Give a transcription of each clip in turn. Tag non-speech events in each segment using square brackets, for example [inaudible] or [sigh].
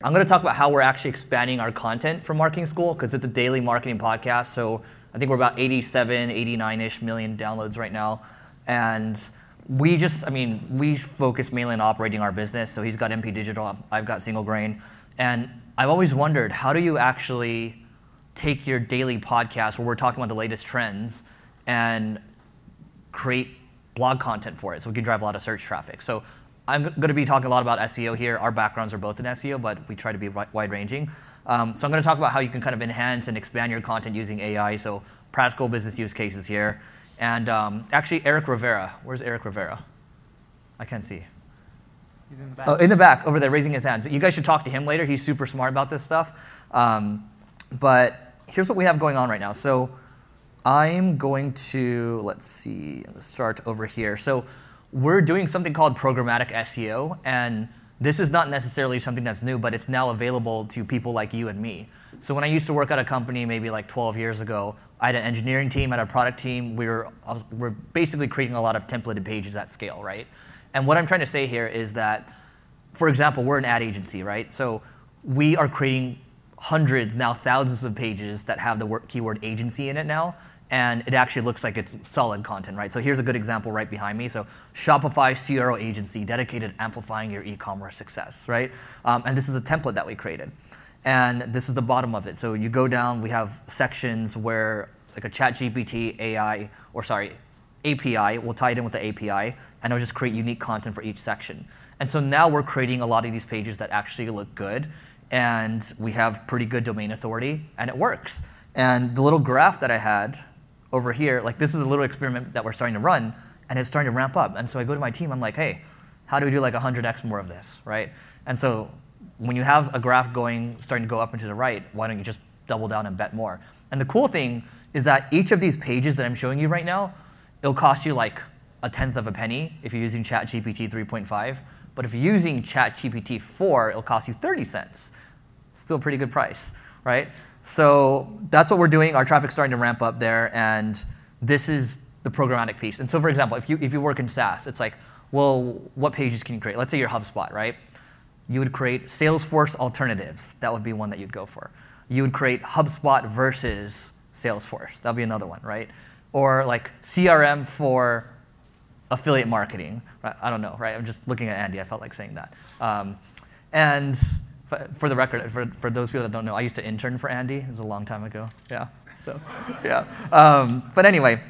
I'm going to talk about how we're actually expanding our content for Marketing School because it's a daily marketing podcast. So I think we're about 87, 89 ish million downloads right now. And we just, I mean, we focus mainly on operating our business. So he's got NP Digital, I've got Single Grain. And I've always wondered how do you actually take your daily podcast where we're talking about the latest trends and create blog content for it so we can drive a lot of search traffic. So I'm going to be talking a lot about SEO here. Our backgrounds are both in SEO, but we try to be wide ranging. Um, so I'm going to talk about how you can kind of enhance and expand your content using AI. So practical business use cases here. And um, actually, Eric Rivera. Where's Eric Rivera? I can't see. He's in the back. Oh, in the back, over there, raising his hand. So you guys should talk to him later. He's super smart about this stuff. Um, but here's what we have going on right now. So I'm going to, let's see, let's start over here. So we're doing something called programmatic SEO, and this is not necessarily something that's new, but it's now available to people like you and me. So when I used to work at a company maybe like 12 years ago, I had an engineering team, I had a product team. We were, was, we're basically creating a lot of templated pages at scale, right? And what I'm trying to say here is that, for example, we're an ad agency, right? So we are creating hundreds, now thousands of pages that have the word, keyword agency in it now and it actually looks like it's solid content, right? So here's a good example right behind me. So Shopify CRO agency dedicated amplifying your e-commerce success, right? Um, and this is a template that we created. And this is the bottom of it. So you go down, we have sections where like a chat GPT AI, or sorry, API, we'll tie it in with the API, and it'll just create unique content for each section. And so now we're creating a lot of these pages that actually look good, and we have pretty good domain authority, and it works. And the little graph that I had over here, like this is a little experiment that we're starting to run, and it's starting to ramp up. And so I go to my team, I'm like, hey, how do we do like 100x more of this, right? And so when you have a graph going, starting to go up and to the right, why don't you just double down and bet more? And the cool thing is that each of these pages that I'm showing you right now, it'll cost you like a tenth of a penny if you're using ChatGPT 3.5. But if you're using ChatGPT 4, it'll cost you 30 cents. Still a pretty good price, right? So that's what we're doing. Our traffic's starting to ramp up there, and this is the programmatic piece. And so, for example, if you if you work in SaaS, it's like, well, what pages can you create? Let's say you're HubSpot, right? You would create Salesforce alternatives. That would be one that you'd go for. You would create HubSpot versus Salesforce. That would be another one, right? Or like CRM for affiliate marketing. I don't know, right? I'm just looking at Andy. I felt like saying that. Um, and for the record, for, for those people that don't know, I used to intern for Andy. It was a long time ago. Yeah. So, yeah. Um, but anyway,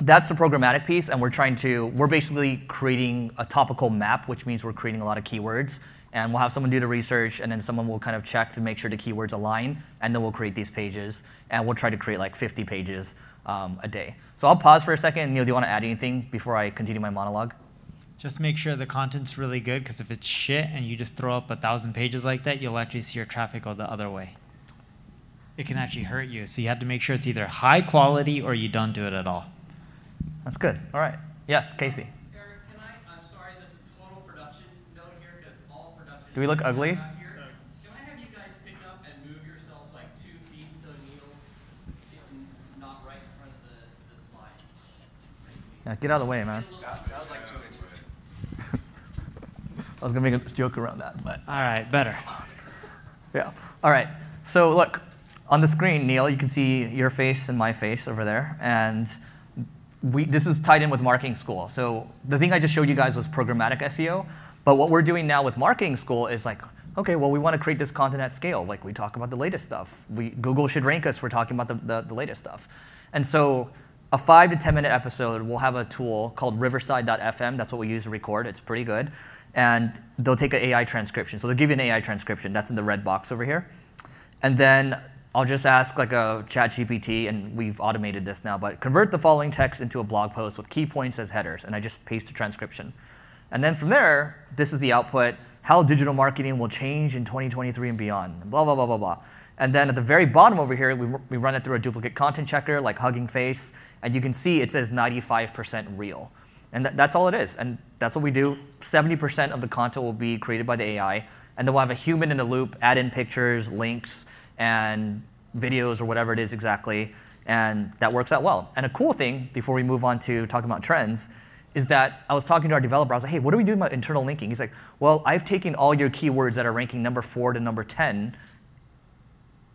that's the programmatic piece, and we're trying to, we're basically creating a topical map, which means we're creating a lot of keywords. And we'll have someone do the research, and then someone will kind of check to make sure the keywords align, and then we'll create these pages. And we'll try to create like 50 pages um, a day. So I'll pause for a second. Neil, do you want to add anything before I continue my monologue? Just make sure the content's really good because if it's shit and you just throw up a thousand pages like that, you'll actually see your traffic go the other way. It can actually hurt you. So you have to make sure it's either high quality or you don't do it at all. That's good. All right. Yes, Casey. Eric, can I, I'm sorry, this total production note here because all production. Do we look ugly? Can I have you guys pick up and move yourselves like two feet so Neil's not right in front of the, the slide? Yeah, get out of the way, man. I was gonna make a joke around that, but All right, better. yeah. All right. So look, on the screen, Neil, you can see your face and my face over there, and we, this is tied in with marketing school. So the thing I just showed you guys was programmatic SEO, but what we're doing now with marketing school is like, okay, well, we want to create this content at scale. Like we talk about the latest stuff. We, Google should rank us for talking about the, the, the latest stuff. And so a five to 10 minute episode, we'll have a tool called riverside.fm. That's what we use to record. It's pretty good and they'll take an AI transcription. So they'll give you an AI transcription. That's in the red box over here. And then I'll just ask like a chat GPT, and we've automated this now, but convert the following text into a blog post with key points as headers, and I just paste the transcription. And then from there, this is the output, how digital marketing will change in 2023 and beyond, blah, blah, blah, blah, blah. And then at the very bottom over here, we, we run it through a duplicate content checker like Hugging Face, and you can see it says 95% real. And th- that's all it is. And that's what we do. 70% of the content will be created by the AI. And then we'll have a human in the loop, add in pictures, links, and videos or whatever it is exactly. And that works out well. And a cool thing, before we move on to talking about trends, is that I was talking to our developer. I was like, hey, what are we doing about internal linking? He's like, well, I've taken all your keywords that are ranking number four to number 10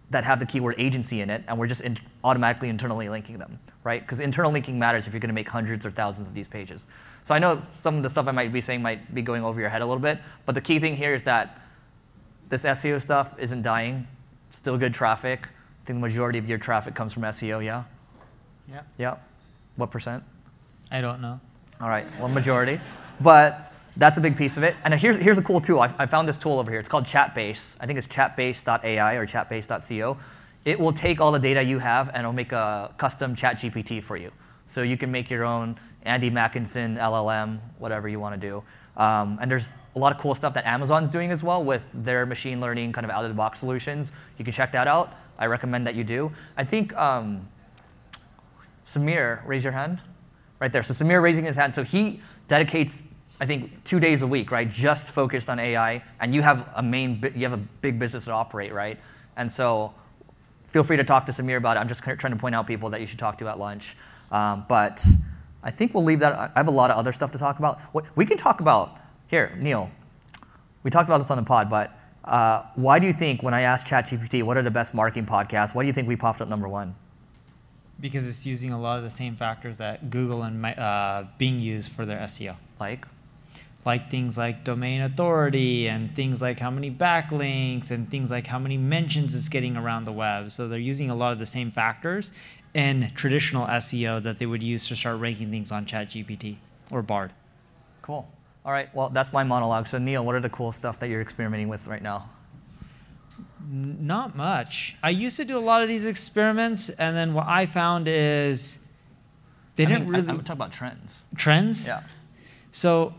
that have the keyword agency in it, and we're just in automatically internally linking them, right? Because internal linking matters if you're going to make hundreds or thousands of these pages. So I know some of the stuff I might be saying might be going over your head a little bit, but the key thing here is that this SEO stuff isn't dying. Still good traffic. I think the majority of your traffic comes from SEO, yeah? Yeah. Yeah. What percent? I don't know. All right, well, majority. But that's a big piece of it. And here's, here's a cool tool. I, I found this tool over here. It's called Chatbase. I think it's chatbase.ai or chatbase.co. It will take all the data you have and it'll make a custom chat GPT for you. So you can make your own Andy Mackinson LLM, whatever you want to do. Um, and there's a lot of cool stuff that Amazon's doing as well with their machine learning kind of out of the box solutions. You can check that out. I recommend that you do. I think um, Samir, raise your hand. Right there. So Samir raising his hand. So he dedicates, I think, two days a week, right, just focused on AI. And you have a main, you have a big business to operate, right? And so feel free to talk to Samir about it. I'm just trying to point out people that you should talk to at lunch. Um, but I think we'll leave that. I have a lot of other stuff to talk about. We can talk about, here, Neil, we talked about this on the pod, but uh, why do you think when I asked ChatGPT what are the best marketing podcasts, why do you think we popped up number one? Because it's using a lot of the same factors that Google and uh, Bing use for their SEO. Like? Like things like domain authority and things like how many backlinks and things like how many mentions it's getting around the web. So they're using a lot of the same factors in traditional SEO that they would use to start ranking things on ChatGPT or Bard. Cool. All right, well, that's my monologue. So, Neil, what are the cool stuff that you're experimenting with right now? Not much. I used to do a lot of these experiments, and then what I found is they I didn't mean, really I, I'm talking about trends. trends. Yeah. So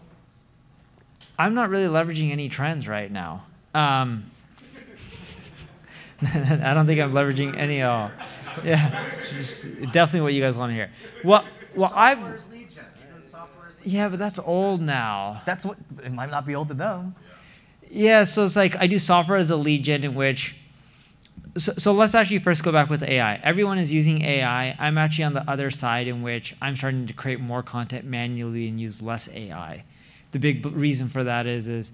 I'm not really leveraging any trends right now. Um, [laughs] I don't think I'm leveraging any. Oh, yeah, [laughs] definitely what you guys want to hear. Well, well, I've. Yeah, but that's old now. That's what it might not be old to them. Yeah, so it's like I do software as a lead gen in which. So, so let's actually first go back with AI. Everyone is using AI. I'm actually on the other side in which I'm starting to create more content manually and use less AI. The big reason for that is is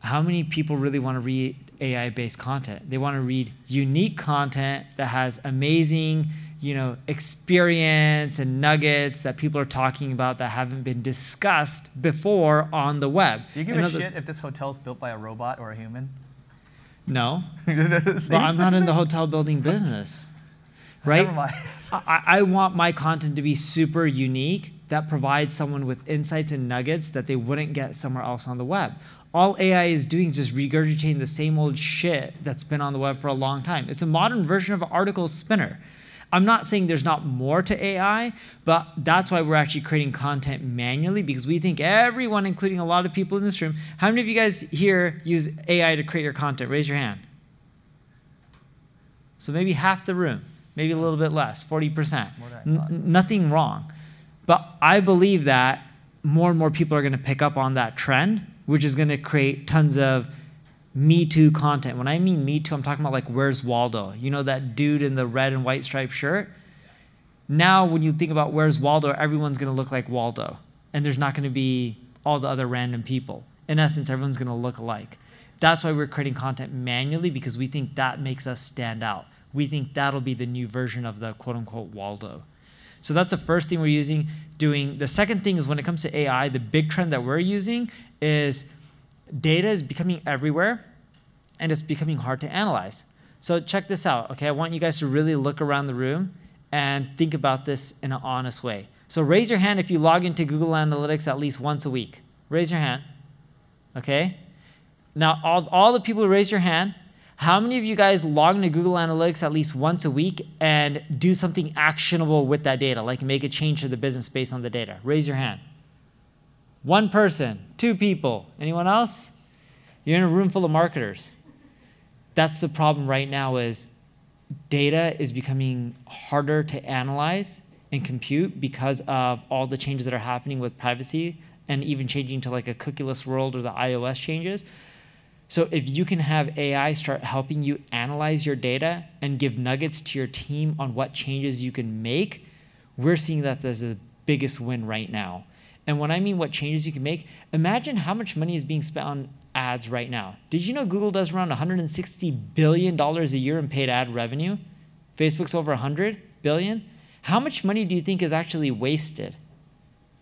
how many people really want to read AI based content? They want to read unique content that has amazing, you know, experience and nuggets that people are talking about that haven't been discussed before on the web. Do you give In a shit if this hotel is built by a robot or a human? No. [laughs] But I'm not in the hotel building [laughs] business, right? Never mind. I, I want my content to be super unique that provides someone with insights and nuggets that they wouldn't get somewhere else on the web. All AI is doing is just regurgitating the same old shit that's been on the web for a long time. It's a modern version of an article spinner. I'm not saying there's not more to AI, but that's why we're actually creating content manually because we think everyone, including a lot of people in this room, how many of you guys here use AI to create your content? Raise your hand. So maybe half the room, maybe a little bit less, 40%. more than I N- nothing wrong. But I believe that more and more people are going to pick up on that trend, which is going to create tons of Me Too content. When I mean Me Too, I'm talking about like Where's Waldo? You know that dude in the red and white striped shirt? Now, when you think about Where's Waldo, everyone's going to look like Waldo. And there's not going to be all the other random people. In essence, everyone's going to look alike. That's why we're creating content manually because we think that makes us stand out. We think that'll be the new version of the quote unquote Waldo. So that's the first thing we're using. Doing the second thing is when it comes to AI, the big trend that we're using is data is becoming everywhere and it's becoming hard to analyze. So check this out. Okay, I want you guys to really look around the room and think about this in an honest way. So raise your hand if you log into Google Analytics at least once a week. Raise your hand. Okay? Now, all, all the people who raise your hand, how many of you guys log into Google Analytics at least once a week and do something actionable with that data, like make a change to the business based on the data? Raise your hand. One person, two people. Anyone else? You're in a room full of marketers. That's the problem right now is data is becoming harder to analyze and compute because of all the changes that are happening with privacy and even changing to like a cookieless world or the iOS changes. So if you can have AI start helping you analyze your data and give nuggets to your team on what changes you can make, we're seeing that as the biggest win right now. And when I mean what changes you can make, imagine how much money is being spent on ads right now. Did you know Google does around 160 billion dollars a year in paid ad revenue? Facebook's over 100 billion. How much money do you think is actually wasted?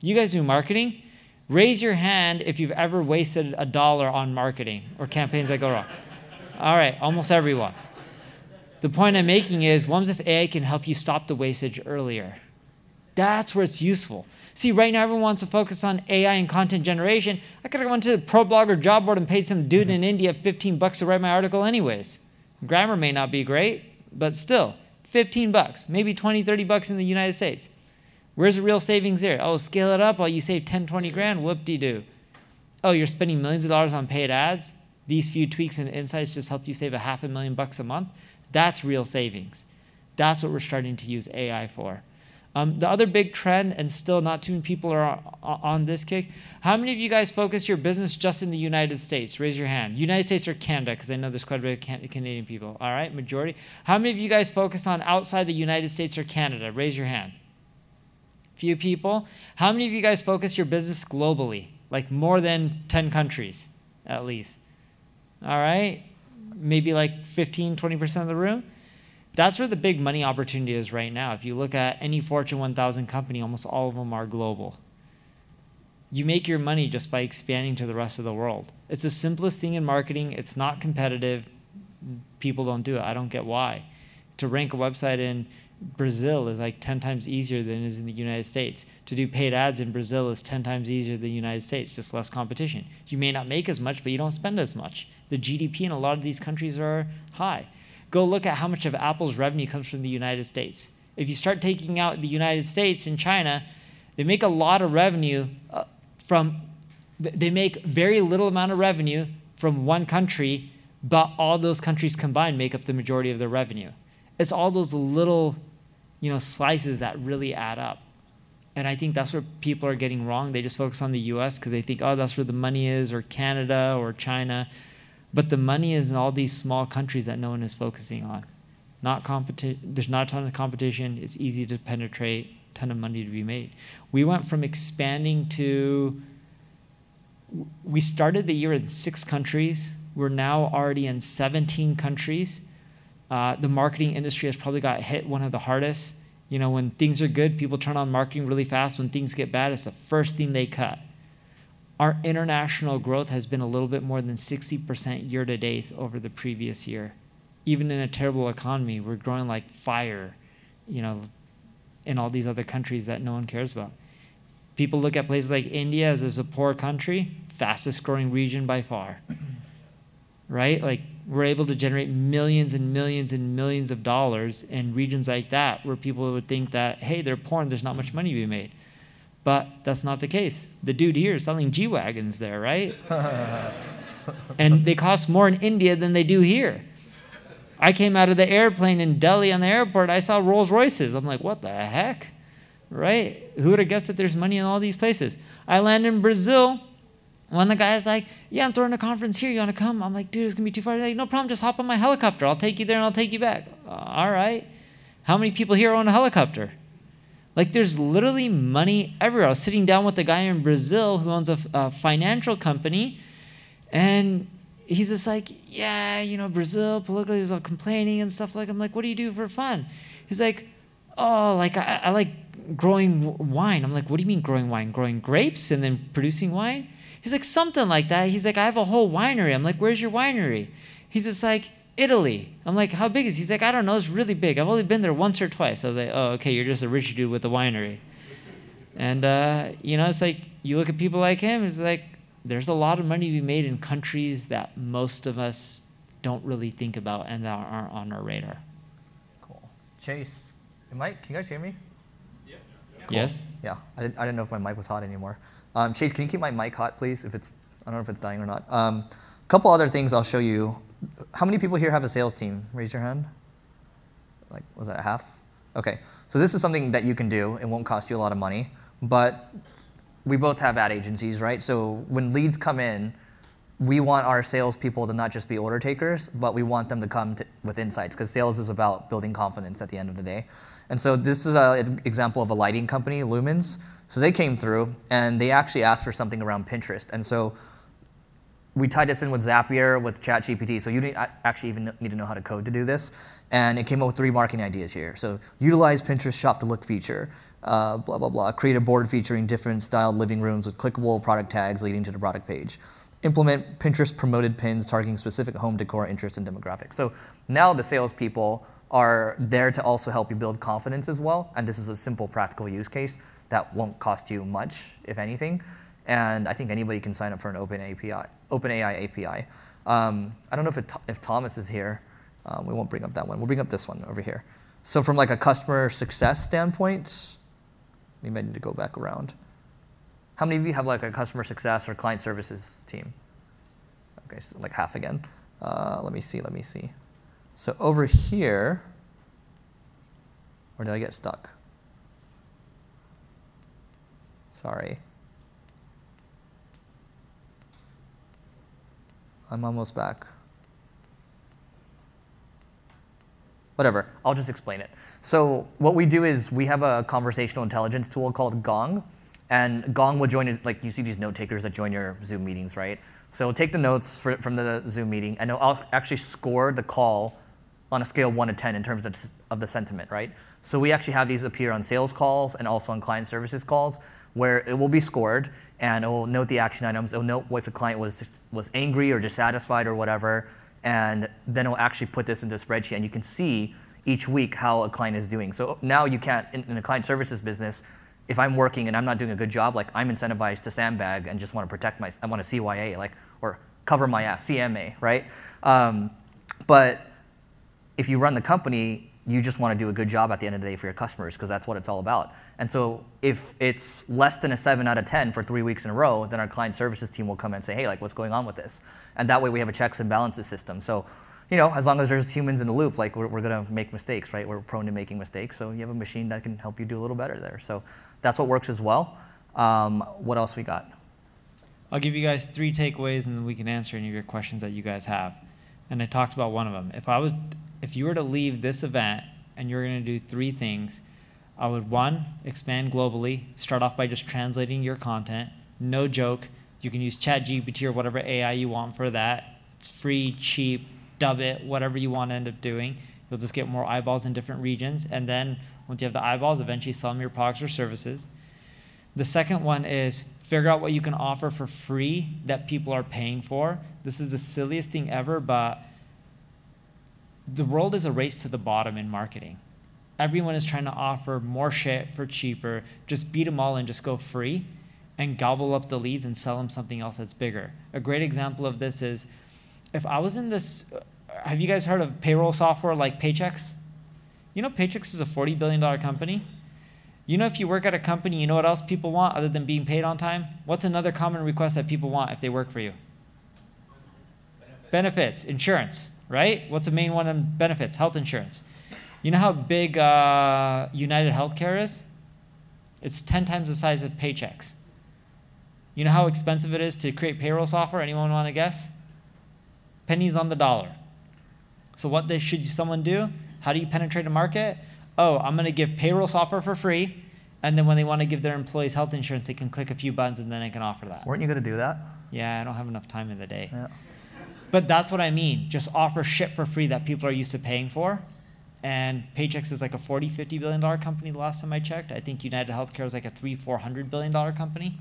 You guys do marketing? Raise your hand if you've ever wasted a dollar on marketing or campaigns that go wrong. All right, almost everyone. The point I'm making is, what if AI can help you stop the wastage earlier? That's where it's useful. See, right now everyone wants to focus on AI and content generation. I could have gone to the ProBlogger job board and paid some dude in India 15 bucks to write my article anyways. Grammar may not be great, but still, 15 bucks, maybe 20, 30 bucks in the United States. Where's the real savings there? Oh, scale it up. Oh, you save 10, 20 grand. Whoop de doo. Oh, you're spending millions of dollars on paid ads. These few tweaks and insights just helped you save a half a million bucks a month. That's real savings. That's what we're starting to use AI for. Um, the other big trend, and still not too many people are on, this kick. How many of you guys focus your business just in the United States? Raise your hand. United States or Canada, because I know there's quite a bit of can- Canadian people. All right, majority. How many of you guys focus on outside the United States or Canada? Raise your hand. Few people. How many of you guys focus your business globally? Like more than 10 countries, at least. All right, maybe like 15, 20% of the room. That's where the big money opportunity is right now. If you look at any Fortune 1000 company, almost all of them are global. You make your money just by expanding to the rest of the world. It's the simplest thing in marketing. It's not competitive. People don't do it. I don't get why. To rank a website in Brazil is like 10 times easier than it is in the United States. To do paid ads in Brazil is 10 times easier than the United States, just less competition. You may not make as much, but you don't spend as much. The GDP in a lot of these countries are high. Go look at how much of Apple's revenue comes from the United States. If you start taking out the United States and China, they make a lot of revenue uh, from, they make very little amount of revenue from one country, but all those countries combined make up the majority of their revenue. It's all those little, you know, slices that really add up. And I think that's where people are getting wrong. They just focus on the US because they think, oh, that's where the money is, or Canada, or China. But the money is in all these small countries that no one is focusing on. Not competi- there's not a ton of competition. It's easy to penetrate, ton of money to be made. We went from expanding to we started the year in six countries. We're now already in 17 countries. Uh, the marketing industry has probably got hit one of the hardest. You know, when things are good, people turn on marketing really fast. When things get bad, it's the first thing they cut. Our international growth has been a little bit more than 60% year to date over the previous year. Even in a terrible economy, we're growing like fire, you know, in all these other countries that no one cares about. People look at places like India as a poor country, fastest growing region by far. [clears throat] right? Like we're able to generate millions and millions and millions of dollars in regions like that where people would think that, hey, they're poor and there's not much money to be made. But that's not the case. The dude here is selling G Wagons there, right? [laughs] and they cost more in India than they do here. I came out of the airplane in Delhi on the airport, I saw Rolls Royces. I'm like, what the heck? Right? Who would have guessed that there's money in all these places? I land in Brazil. When the guy's like, Yeah, I'm throwing a conference here. You want to come? I'm like, Dude, it's going to be too far. He's like, No problem. Just hop on my helicopter. I'll take you there and I'll take you back. Uh, all right. How many people here own a helicopter? Like there's literally money everywhere. I was sitting down with a guy in Brazil who owns a, a financial company, and he's just like, yeah, you know, Brazil politically was all complaining and stuff like. I'm like, what do you do for fun? He's like, oh, like I, I like growing wine. I'm like, what do you mean growing wine? Growing grapes and then producing wine? He's like, something like that. He's like, I have a whole winery. I'm like, where's your winery? He's just like, Italy. I'm like, how big is he? He's like, I don't know. It's really big. I've only been there once or twice. I was like, oh, okay, you're just a rich dude with a winery. And, uh, you know, it's like, you look at people like him, it's like, there's a lot of money to be made in countries that most of us don't really think about and that aren't on our radar. Cool. Chase, Mike, can you guys hear me? Cool. Yes? Yeah, I didn't, I didn't know if my mic was hot anymore. Um, Chase, can you keep my mic hot, please? If it's, I don't know if it's dying or not. A um, couple other things I'll show you how many people here have a sales team? Raise your hand. Like, was that a half? Okay, so this is something that you can do. It won't cost you a lot of money, but we both have ad agencies, right? So when leads come in, we want our salespeople to not just be order takers, but we want them to come to, with insights because sales is about building confidence at the end of the day. And so this is an example of a lighting company, Lumens. So they came through and they actually asked for something around Pinterest. And so we tied this in with Zapier, with ChatGPT. So you didn't actually even need to know how to code to do this. And it came up with three marketing ideas here. So utilize Pinterest shop to look feature, uh, blah, blah, blah. Create a board featuring different styled living rooms with clickable product tags leading to the product page. Implement Pinterest promoted pins targeting specific home decor interests and demographics. So now the salespeople are there to also help you build confidence as well. And this is a simple practical use case that won't cost you much, if anything. And I think anybody can sign up for an open API, OpenAI API. Um, I don't know if, it, if Thomas is here. Um, we won't bring up that one. We'll bring up this one over here. So from like a customer success standpoint, we might need to go back around. How many of you have like a customer success or client services team? Okay, so like half again. Uh, let me see, let me see. So over here, or did I get stuck? Sorry. I'm almost back. Whatever, I'll just explain it. So, what we do is we have a conversational intelligence tool called Gong, and Gong will join us, like you see these note takers that join your Zoom meetings, right? So, take the notes for, from the Zoom meeting, and it'll actually score the call on a scale of 1 to 10 in terms of, of the sentiment, right? So, we actually have these appear on sales calls and also on client services calls where it will be scored and it will note the action items. It will note if the client was, was angry or dissatisfied or whatever. And then it will actually put this into a spreadsheet and you can see each week how a client is doing. So now you can't, in, in a client services business, if I'm working and I'm not doing a good job, like I'm incentivized to sandbag and just want to protect my, I want to CYA, like, or cover my ass, CMA, right? Um, but if you run the company, you just want to do a good job at the end of the day for your customers because that's what it's all about. And so if it's less than a seven out of 10 for three weeks in a row, then our client services team will come and say, hey, like, what's going on with this? And that way we have a checks and balances system. So, you know, as long as there's humans in the loop, like, we're, we're going to make mistakes, right? We're prone to making mistakes. So you have a machine that can help you do a little better there. So that's what works as well. Um, what else we got? I'll give you guys three takeaways and then we can answer any of your questions that you guys have. And I talked about one of them. If I was if you were to leave this event and you're going to do three things, I would one, expand globally, start off by just translating your content. No joke, you can use ChatGPT or whatever AI you want for that. It's free, cheap, dub it, whatever you want to end up doing. You'll just get more eyeballs in different regions. And then once you have the eyeballs, eventually sell them your products or services. The second one is figure out what you can offer for free that people are paying for. This is the silliest thing ever, but the world is a race to the bottom in marketing. Everyone is trying to offer more shit for cheaper. Just beat them all and just go free and gobble up the leads and sell them something else that's bigger. A great example of this is if I was in this, have you guys heard of payroll software like Paychex? You know, Paychex is a $40 billion company. You know, if you work at a company, you know what else people want other than being paid on time? What's another common request that people want if they work for you? Benefits, Benefits insurance right? What's the main one on benefits? Health insurance. You know how big uh, United Healthcare is? It's 10 times the size of Paychex. You know how expensive it is to create payroll software? Anyone want to guess? Pennies on the dollar. So, what they, should someone do? How do you penetrate a market? Oh, I'm going to give payroll software for free. And then when they want to give their employees health insurance, they can click a few buttons and then I can offer that. Weren't you going to do that? Yeah, I don't have enough time in the day. Yeah. But that's what I mean. Just offer shit for free that people are used to paying for. And Paychex is like a 40, 50 billion dollar company the last time I checked. I think United Healthcare is like a three, 400 billion dollar company.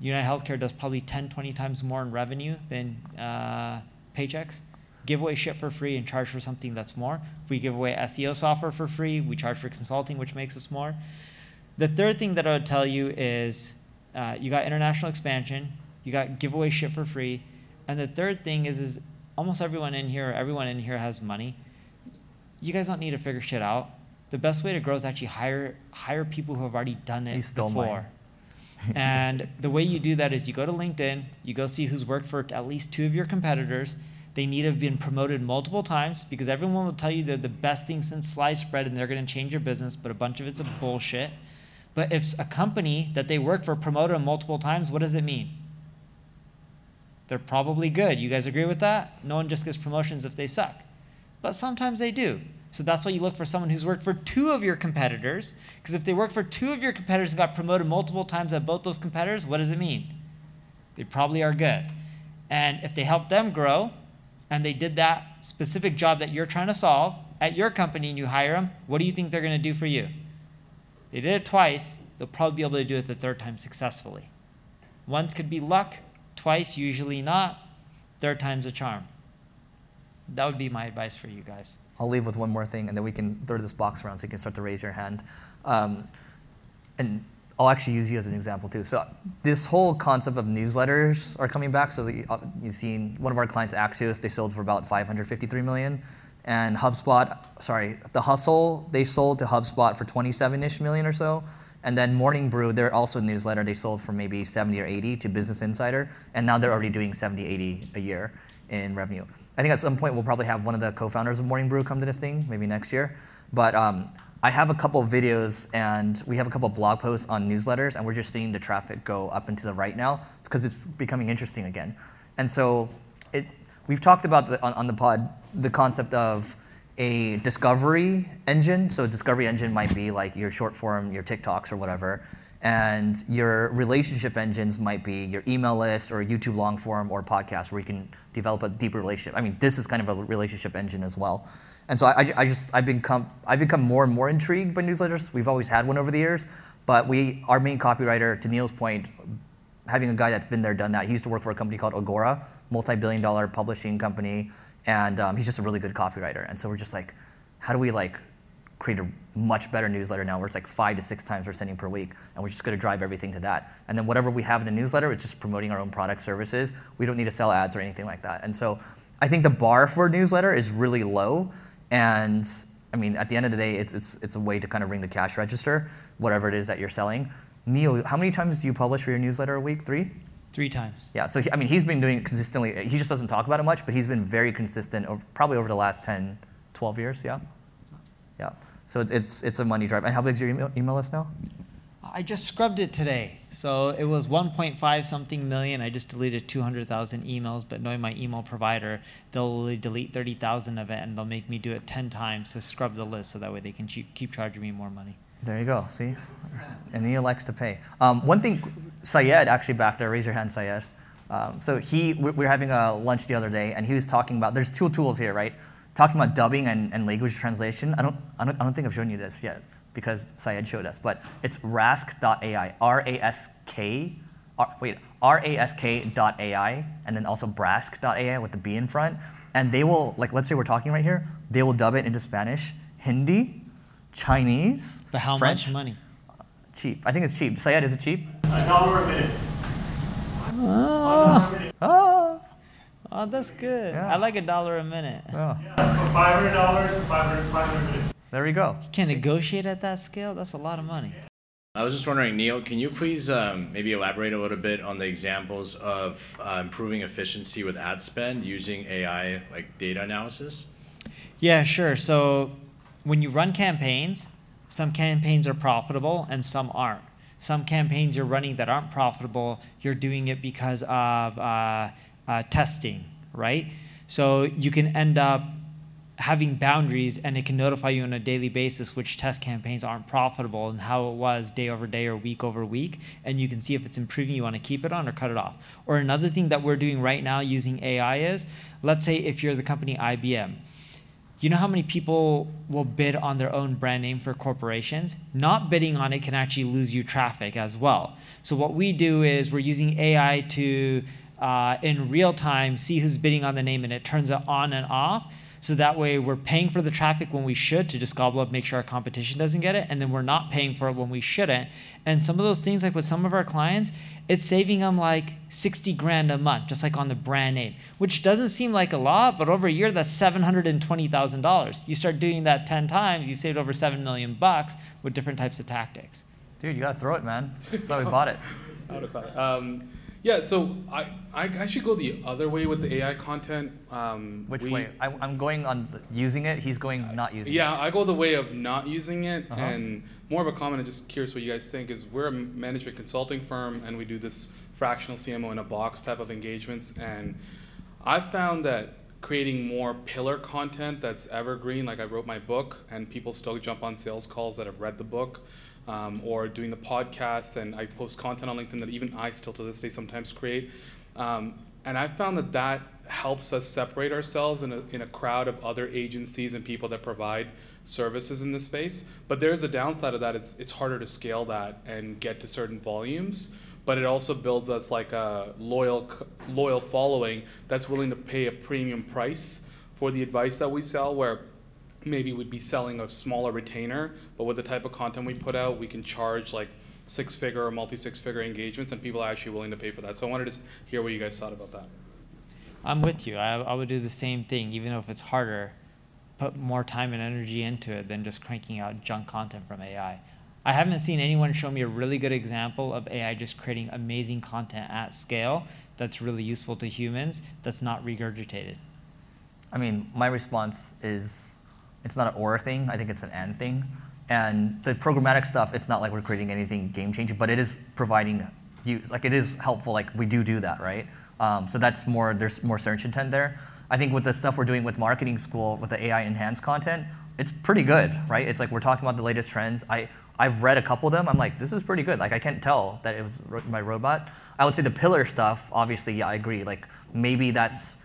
United Healthcare does probably 10, 20 times more in revenue than uh, Paychex. Give away shit for free and charge for something that's more. If we give away SEO software for free, we charge for consulting, which makes us more. The third thing that I would tell you is uh, you got international expansion, you got giveaway shit for free, and the third thing is, is almost everyone in here, everyone in here has money. You guys don't need to figure shit out. The best way to grow is actually hire hire people who have already done it before. and the way you do that is you go to LinkedIn, you go see who's worked for at least two of your competitors. They need to have been promoted multiple times because everyone will tell you they're the best thing since sliced bread and they're going to change your business, but a bunch of it's a bullshit. But if a company that they work for promoted them multiple times, what does it mean? They're probably good. You guys agree with that? No one just gets promotions if they suck. But sometimes they do. So that's why you look for someone who's worked for two of your competitors. Because if they worked for two of your competitors and got promoted multiple times at both those competitors, what does it mean? They probably are good. And if they help them grow and they did that specific job that you're trying to solve at your company and you hire them, what do you think they're going to do for you? They did it twice, they'll probably be able to do it the third time successfully. Once could be luck, twice usually not, third time's a charm. That would be my advice for you guys. I'll leave with one more thing, and then we can throw this box around so you can start to raise your hand. Um, and I'll actually use you as an example too. So this whole concept of newsletters are coming back. So uh, you've seen one of our clients, Axios, they sold for about 553 million, and HubSpot, sorry, the Hustle, they sold to HubSpot for 27ish million or so. And then Morning Brew, they're also a newsletter. They sold for maybe 70 or 80 to Business Insider, and now they're already doing 70, 80 a year in revenue. I think at some point we'll probably have one of the co-founders of Morning Brew come to this thing, maybe next year. But um, I have a couple videos and we have a couple blog posts on newsletters, and we're just seeing the traffic go up and to the right now. It's because it's becoming interesting again. And so it, we've talked about the, on, on the pod the concept of a discovery engine. So a discovery engine might be like your short form, your TikToks or whatever. And your relationship engines might be your email list or YouTube long form or podcast where you can develop a deeper relationship. I mean, this is kind of a relationship engine as well. And so I, I just I've become I've become more and more intrigued by newsletters. We've always had one over the years, but we our main copywriter, to Neil's point, having a guy that's been there, done that. He used to work for a company called Agora, multi-billion-dollar publishing company, and um, he's just a really good copywriter. And so we're just like, how do we like create a much better newsletter now where it's like five to six times we're sending per week and we're just going to drive everything to that and then whatever we have in a newsletter it's just promoting our own product services we don't need to sell ads or anything like that and so i think the bar for a newsletter is really low and i mean at the end of the day it's, it's, it's a way to kind of ring the cash register whatever it is that you're selling. Neil how many times do you publish for your newsletter a week? Three? Three times. yeah so he, i mean he's been doing it consistently. He just doesn't talk about it much but he's been very consistent over, probably over the last 10 12 years yeah? Yeah. So it's, it's, it's a money drive and how big is your email, email list now I just scrubbed it today. So it was 1.5 something million. I just deleted 200,000 emails, but knowing my email provider, they'll delete 30,000 of it and they'll make me do it 10 times to scrub the list so that way they can keep, charging me more money. There you go. See, and he elects to pay. Um, one thing, Syed actually back there. Raise your hand, Syed. Um, so he, we were having a lunch the other day, and he was talking about. There's two tools here, right? Talking about dubbing and, and language translation. I don't, I don't, I don't think I've shown you this yet because Syed showed us, but it's Rask.ai, R-A-S-K, R, wait, R-A-S-K.ai, and then also Brask.ai with the B in front, and they will, like, let's say we're talking right here, they will dub it into Spanish, Hindi, Chinese, But how French, much money? Cheap. I think it's cheap. Syed, is it cheap? A dollar a minute. Oh, A minute. Ah. oh that's good. Yeah. I like a dollar a minute. Yeah. Yeah, for five hundred dollars, 500, 500 minutes. There we go. You can't negotiate at that scale? That's a lot of money. I was just wondering, Neil, can you please um, maybe elaborate a little bit on the examples of uh, improving efficiency with ad spend using AI, like data analysis? Yeah, sure. So when you run campaigns, some campaigns are profitable and some aren't. Some campaigns you're running that aren't profitable, you're doing it because of uh, uh, testing, right? So you can end up having boundaries and it can notify you on a daily basis which test campaigns aren't profitable and how it was day over day or week over week and you can see if it's improving you want to keep it on or cut it off or another thing that we're doing right now using ai is let's say if you're the company ibm you know how many people will bid on their own brand name for corporations? Not bidding on it can actually lose you traffic as well. So what we do is we're using AI to, uh, in real time, see who's bidding on the name, and it turns it on and off. So that way we're paying for the traffic when we should to just gobble up, make sure our competition doesn't get it, and then we're not paying for it when we shouldn't. And some of those things, like with some of our clients, it's saving them like 60 grand a month, just like on the brand name, which doesn't seem like a lot, but over a year, that's $720,000. You start doing that 10 times, you've saved over 7 million bucks with different types of tactics. Dude, you gotta throw it, man. That's why we [laughs] bought it. Out of five. Um, Yeah, so I, I actually go the other way with the AI content. Um, Which we- way? I, I'm going on the- using it. He's going not using it. Yeah, I go the way of not using it, Uh-huh. and more of a comment. I'm just curious what you guys think. Is we're a management consulting firm, and we do this fractional CMO in a box type of engagements, and I found that creating more pillar content that's evergreen. Like I wrote my book, and people still jump on sales calls that have read the book. Um, or doing the podcasts, and I post content on LinkedIn that even I still to this day sometimes create. Um, and I found that that helps us separate ourselves in a, in a crowd of other agencies and people that provide services in this space. But there's a downside of that. It's, it's harder to scale that and get to certain volumes. But it also builds us like a loyal, loyal following that's willing to pay a premium price for the advice that we sell, where maybe we'd be selling a smaller retainer, but with the type of content we put out, we can charge like six figure or multi six figure engagements, and people are actually willing to pay for that. So I wanted to hear what you guys thought about that. I'm with you. I, I would do the same thing, even if it's harder, put more time and energy into it than just cranking out junk content from AI. I haven't seen anyone show me a really good example of AI just creating amazing content at scale that's really useful to humans that's not regurgitated. I mean, my response is it's not an or thing. I think it's an and thing. And the programmatic stuff, it's not like we're creating anything game changing, but it is providing use. Like it is helpful. Like we do do that, right? Um, so that's more. There's more search intent there. I think with the stuff we're doing with marketing school with the AI enhanced content, it's pretty good, right? It's like we're talking about the latest trends. I I've read a couple of them. I'm like, this is pretty good. Like I can't tell that it was by robot. I would say the pillar stuff, obviously, yeah, I agree. Like maybe that's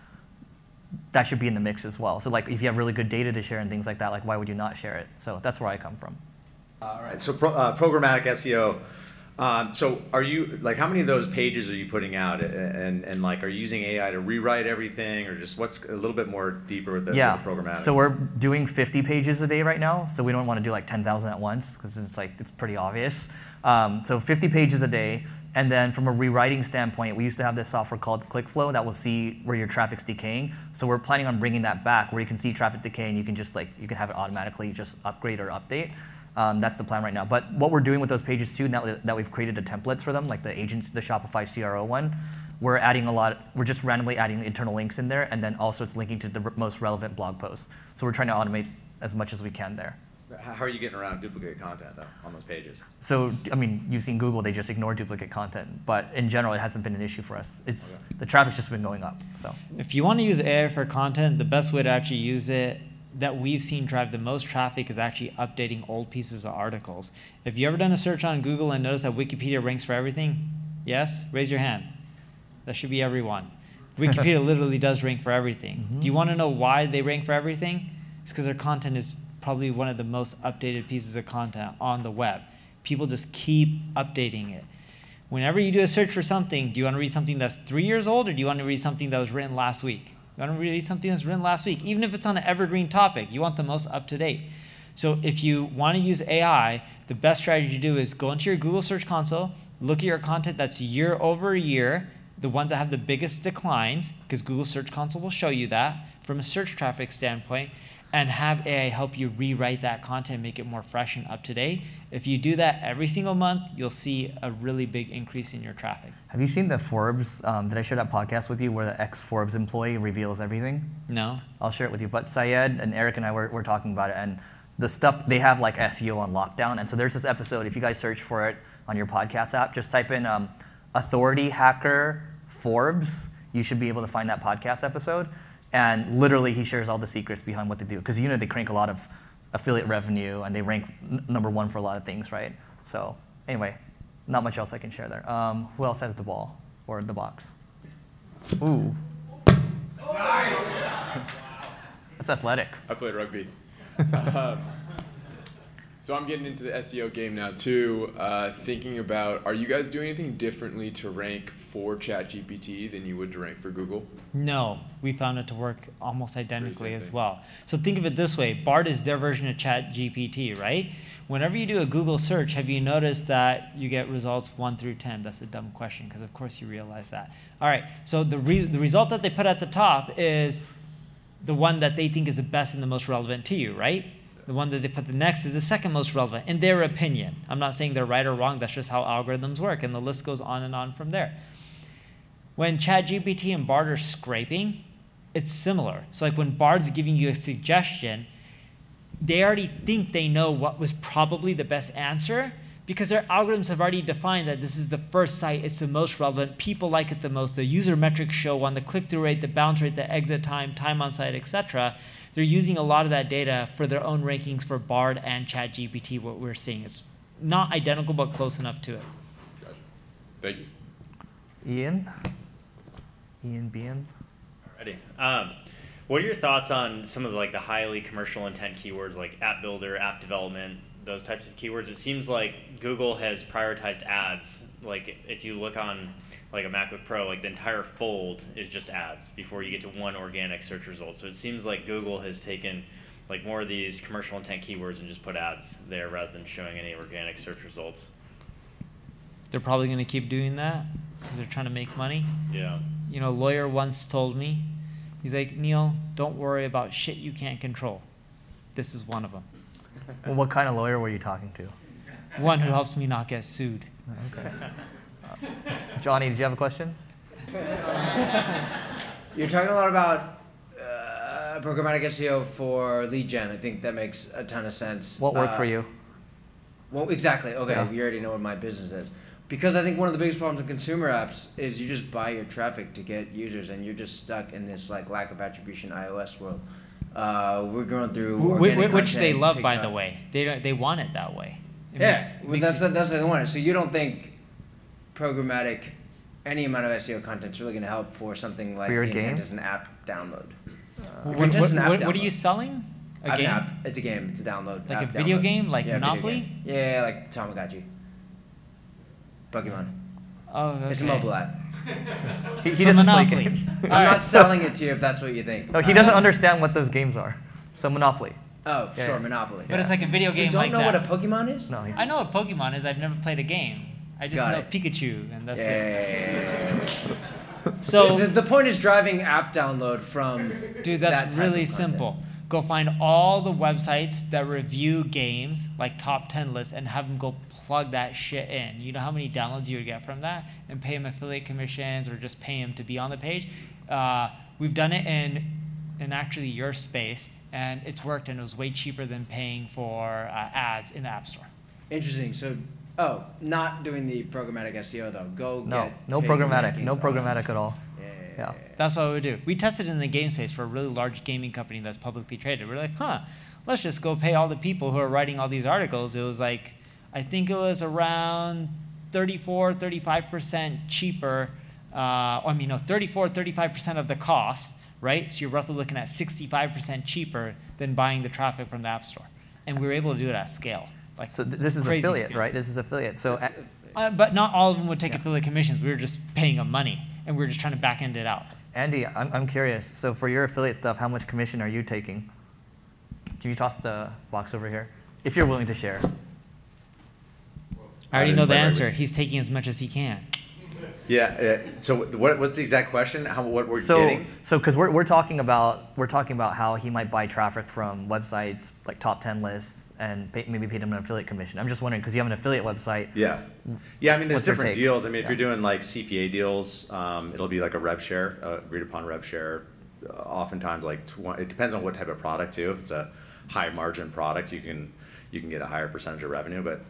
that should be in the mix as well. So like if you have really good data to share and things like that, like why would you not share it? So that's where I come from. All right. So pro, uh, programmatic SEO. Um, so are you like how many of those pages are you putting out, and, and and like are you using AI to rewrite everything, or just what's a little bit more deeper with the, yeah. with the programmatic? So we're doing 50 pages a day right now. So we don't want to do like 10,000 at once because it's like it's pretty obvious. Um, so 50 pages a day. And then from a rewriting standpoint, we used to have this software called ClickFlow that will see where your traffic's decaying. So we're planning on bringing that back where you can see traffic decay and you can just like you can have it automatically just upgrade or update. Um, that's the plan right now. But what we're doing with those pages too, now that we've created the templates for them, like the agents, the Shopify CRO one, we're adding a lot. We're just randomly adding internal links in there, and then also it's linking to the most relevant blog posts. So we're trying to automate as much as we can there. How how are you getting around duplicate content though on those pages? So I mean, you've seen Google; they just ignore duplicate content. But in general, it hasn't been an issue for us. It's the traffic's just been going up. So If you want to use AI for content, the best way to actually use it that we've seen drive the most traffic is actually updating old pieces of articles. If you ever done a search on Google and noticed that Wikipedia ranks for everything, yes, raise your hand. That should be everyone. [laughs] Wikipedia literally does rank for everything. Mm-hmm. Do you want to know why they rank for everything? It's because their content is probably one of the most updated pieces of content on the web. People just keep updating it. Whenever you do a search for something, do you want to read something that's three years old or do you want to read something that was written last week? You want to read something that's written last week, even if it's on an evergreen topic. You want the most up to date. So if you want to use AI, the best strategy to do is go into your Google Search Console, look at your content that's year over year, the ones that have the biggest declines, because Google Search Console will show you that from a search traffic standpoint, and have AI help you rewrite that content, make it more fresh and up to date. If you do that every single month, you'll see a really big increase in your traffic. have you seen the Forbes? Um, did I share that podcast with you where the ex Forbes employee reveals everything? No? I'll share it with you. But Syed and Eric and I were, were talking about it, and the stuff they have like SEO on lockdown. And so there's this episode. If you guys search for it on your podcast app, just type in um, "authority hacker Forbes." You should be able to find that podcast episode. And literally, he shares all the secrets behind what they do because you know they crank a lot of affiliate revenue and they rank n- number one for a lot of things, right? So anyway, not much else I can share there. Um, who else has the ball or the box? Ooh. [laughs] That's athletic. I played rugby. [laughs] um, so I'm getting into the SEO game now too. Uh, thinking about, are you guys doing anything differently to rank for ChatGPT than you would to rank for Google? No, we found it to work almost identically as well. So think of it this way Bard is their version of ChatGPT, right? Whenever you do a Google search, have you noticed that you get results 1 through 10? That's a dumb question because, of course, you realize that. All right, so the, re- the result that they put at the top is the one that they think is the best and the most relevant to you, right? The one that they put the next is the second most relevant, in their opinion. I'm not saying they're right or wrong, that's just how algorithms work, and the list goes on and on from there. when ChatGPT and Bard are scraping, it's similar. So like when Bard's giving you a suggestion, they already think they know what was probably the best answer because their algorithms have already defined that this is the first site, it's the most relevant, people like it the most, the user metrics show one, the click-through rate, the bounce rate, the exit time, time on site, etc. They're using a lot of that data for their own rankings for Bard and ChatGPT. What we're seeing, it's not identical but close enough to it. Thank you. Ian? Ian Bean? Ready. Um, what are your thoughts on some of the, like the highly commercial intent keywords like app builder, app development, those types of keywords? It seems like Google has prioritized ads. Like if you look on like a MacBook Pro, like the entire fold is just ads before you get to one organic search result. So it seems like Google has taken like more of these commercial intent keywords and just put ads there rather than showing any organic search results. They're probably going to keep doing that because they're trying to make money. Yeah. You know, a lawyer once told me, he's like, Neil, don't worry about shit you can't control. This is one of them. [laughs] Well, what kind of lawyer were you talking to? One who helps me not get sued. Okay. [laughs] Johnny, did you have a question? [laughs] You're talking a lot about uh, programmatic SEO for lead gen. I think that makes a ton of sense. What worked Uh, for you? Well, exactly. Okay, Yeah. you already know what my business is. Because I think one of the biggest problems in consumer apps is you just buy your traffic to get users, and you're just stuck in this like lack of attribution iOS world. Uh, we're going through Wh- organic which they content, love, by the way. They don't, they want it that way. It Yeah, makes- well, makes that's it- that's the one. So you don't think programmatic, any amount of SEO content is really going to help for something like For your the intent is an app download. What, what- an app what- what are you selling? A I have an game? app. It's a game. It's a download. Like a video download. game, like yeah, Monopoly? game. Yeah, yeah, like Tamagotchi. Pokemon. Oh, okay. It's a mobile app. He, he So doesn't play games. [laughs] I'm All not selling it to you if that's what you think. No, he doesn't Uh, understand what those games are. So Monopoly. Oh, Yeah, sure. Monopoly. But it's like a video game. You don't like know that. what a Pokemon is? No, he, I know what Pokemon is. I've never played a game. I just Got know it. Pikachu, and that's yeah, it. yeah, yeah. [laughs] So, the, the point is driving app download from. dude, that's type really simple. Go find all the websites that review games, like top 10 lists, and have them go plug that shit in. You know how many downloads you would get from that? And pay them affiliate commissions or just pay them to be on the page. Uh, we've done it in, in actually your space, and it's worked, and it was way cheaper than paying for uh, ads in the App Store. Interesting. So, oh, not doing the programmatic SEO though. Go no, get no paid programmatic. No programmatic at all. Yeah, yeah, Yeah. yeah. That's what we do. We tested in the game space for a really large gaming company that's publicly traded. We're like, huh, let's just go pay all the people who are writing all these articles. It was like, I think it was around 34, 35% cheaper. Uh, I mean, no, 34, 35% of the cost, right? So you're roughly looking at 65% cheaper than buying the traffic from the App Store. And we were able to do it at scale. Like So th- this is crazy affiliate, scale. right? This is affiliate. So a- Uh, but not all of them would take Yeah. affiliate commissions. We were just paying them money, and we were just trying to back end it out. Andy, I'm, I'm curious. So for your affiliate stuff, how much commission are you taking? Can you toss the box over here? If you're willing to share. I already didn't know the answer. it. He's taking as much as he can. Yeah. Uh, so what, what's the exact question? How what we're so, getting? so because we're, we're talking about we're talking about how he might buy traffic from websites like top 10 lists and pay, maybe pay them an affiliate commission. I'm just wondering because you have an affiliate website. Yeah. Yeah, I mean, there's different deals. I mean, if Yeah. you're doing like CPA deals, um, it'll be like a rev share, uh, agreed upon rev share. Uh, oftentimes, like tw- it depends on what type of product too. If it's a high margin product, you can you can get a higher percentage of revenue, but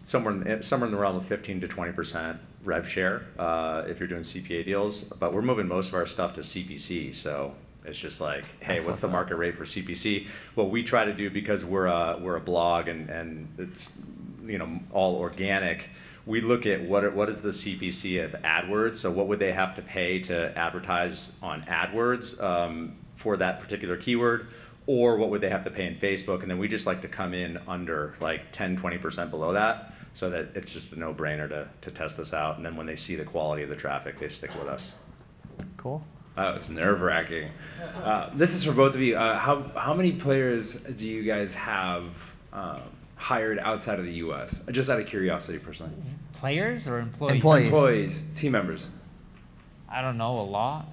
somewhere in, somewhere in the realm of 15 to 20 percent rev share uh, if you're doing CPA deals. But we're moving most of our stuff to CPC, so it's just like, hey, That's what's what's the market rate for CPC? What we try to do because we're a we're a blog and and it's you know all organic. We look at what are- what is the CPC of AdWords. So what would they have to pay to advertise on AdWords um, for that particular keyword? Or what would they have to pay in Facebook? And then we just like to come in under like 10, 20% below that so that it's just a no brainer to, to test this out. And then when they see the quality of the traffic, they stick with us. Cool. Oh, it's nerve wracking. Uh, this is for both of you. Uh, how how many players do you guys have um, hired outside of the U.S.? Just out of curiosity, personally. Players or employees? Employees. Employees, team members. I don't know, a lot.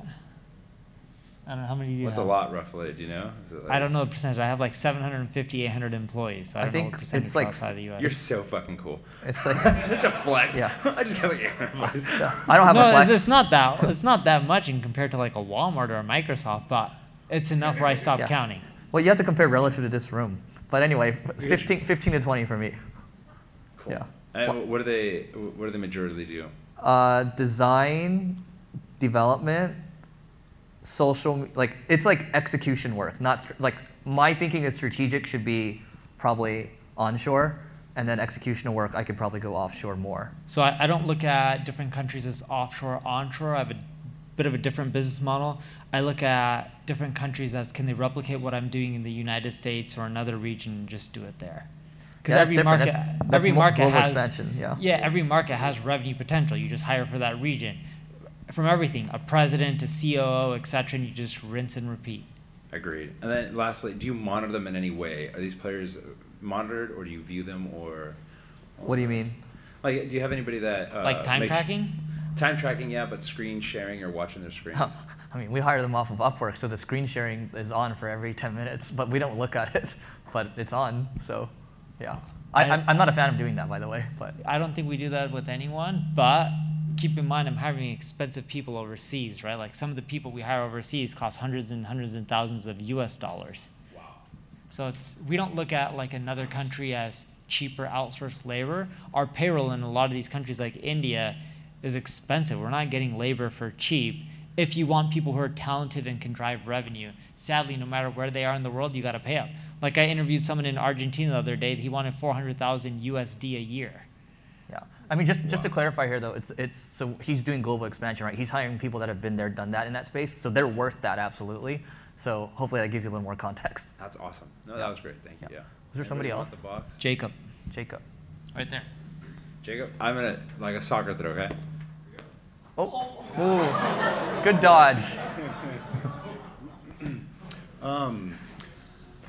I don't know how many do you What's a have? lot roughly? Do you know? Is it like, I don't know the percentage. I have like 750, 800 employees. So I, I don't know think what percentage it's like- outside the U.S. You're so fucking cool. It's like [laughs] Such a flex. Yeah. [laughs] I just got like 800 employees. [laughs] I don't have no, a flex. It's, it's not that. It's not that much in compared to like a Walmart or a Microsoft, but it's enough where I stop Yeah. counting. Well, you have to compare relative to this room. But anyway, 15, 15 to 20 for me. Cool. Yeah. And what do they? What do the majority do? Uh, design, development, social, like it's like execution work, not like my thinking is strategic should be probably onshore, and then executional work I could probably go offshore more. So I, I don't look at different countries as offshore, onshore. I have a bit of a different business model. I look at different countries as can they replicate what I'm doing in the United States or another region and just do it there. Because Yeah, every different. market, That's- that's every market has expansion, yeah. yeah, every market has revenue potential. You just hire for that region, from everything, a president to COO, etc. And you just rinse and repeat. Agreed. And then lastly, do you monitor them in any way? Are these players monitored, or do you view them, or What do you mean? like do you have anybody that uh, like time makes- tracking. Time tracking, yeah, but screen sharing or watching their screens. I mean, we hire them off of Upwork, so the screen sharing is on for every 10 minutes, but we don't look at it, [laughs] but it's on, so yeah. I, I'm, I'm not a fan of doing that, by the way, but I don't think we do that with anyone, but keep in mind I'm hiring expensive people overseas, right? Like some of the people we hire overseas cost hundreds and hundreds and thousands of US dollars. Wow. So it's we don't look at like another country as cheaper outsourced labor. Our payroll in a lot of these countries like India is expensive. We're not getting labor for cheap. If you want people who are talented and can drive revenue, sadly, no matter where they are in the world, you got to pay up. Like I interviewed someone in Argentina the other day. He wanted 400,000 USD a year. Yeah. I mean, just, just to clarify here, though, it's, it's so he's doing global expansion, right? He's hiring people that have been there, done that in that space, so they're worth that absolutely. So hopefully that gives you a little more context. That's awesome. No, that was great. Thank you. Yeah. Was there somebody Anybody want else? The box. Jacob, Jacob. right there. Jacob, I'm gonna like a soccer throw. Okay. Oh, Ooh. good dodge. [laughs] um,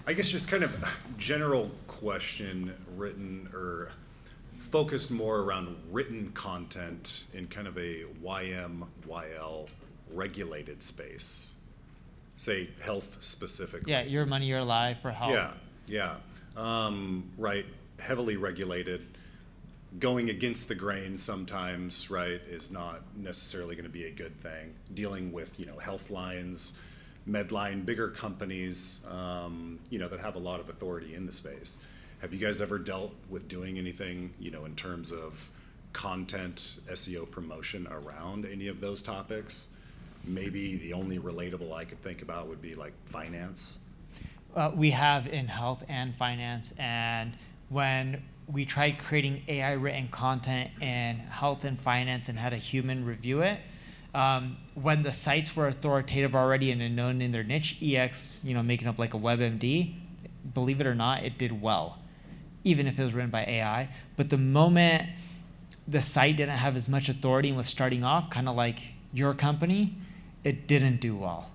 I guess just kind of general question written or focused more around written content in kind of a YM, YL regulated space. Say health specifically. Yeah, your money, your life, or health. Yeah, yeah. Um, right, heavily regulated. Going against the grain sometimes, right, is not necessarily going to be a good thing. Dealing with, you know, Healthlines, Medline, bigger companies, um, you know, that have a lot of authority in the space. Have you guys ever dealt with doing anything, you know, in terms of content, SEO promotion around any of those topics? Maybe the only relatable I could think about would be like finance. Uh, we have in health and finance, and when we tried creating AI written content in health and finance and had a human review it, um, when the sites were authoritative already and known in their niche, EX, you know, making up like a WebMD, believe it or not, it did well, even if it was written by AI. But the moment the site didn't have as much authority and was starting off, kind of like your company, it didn't do well.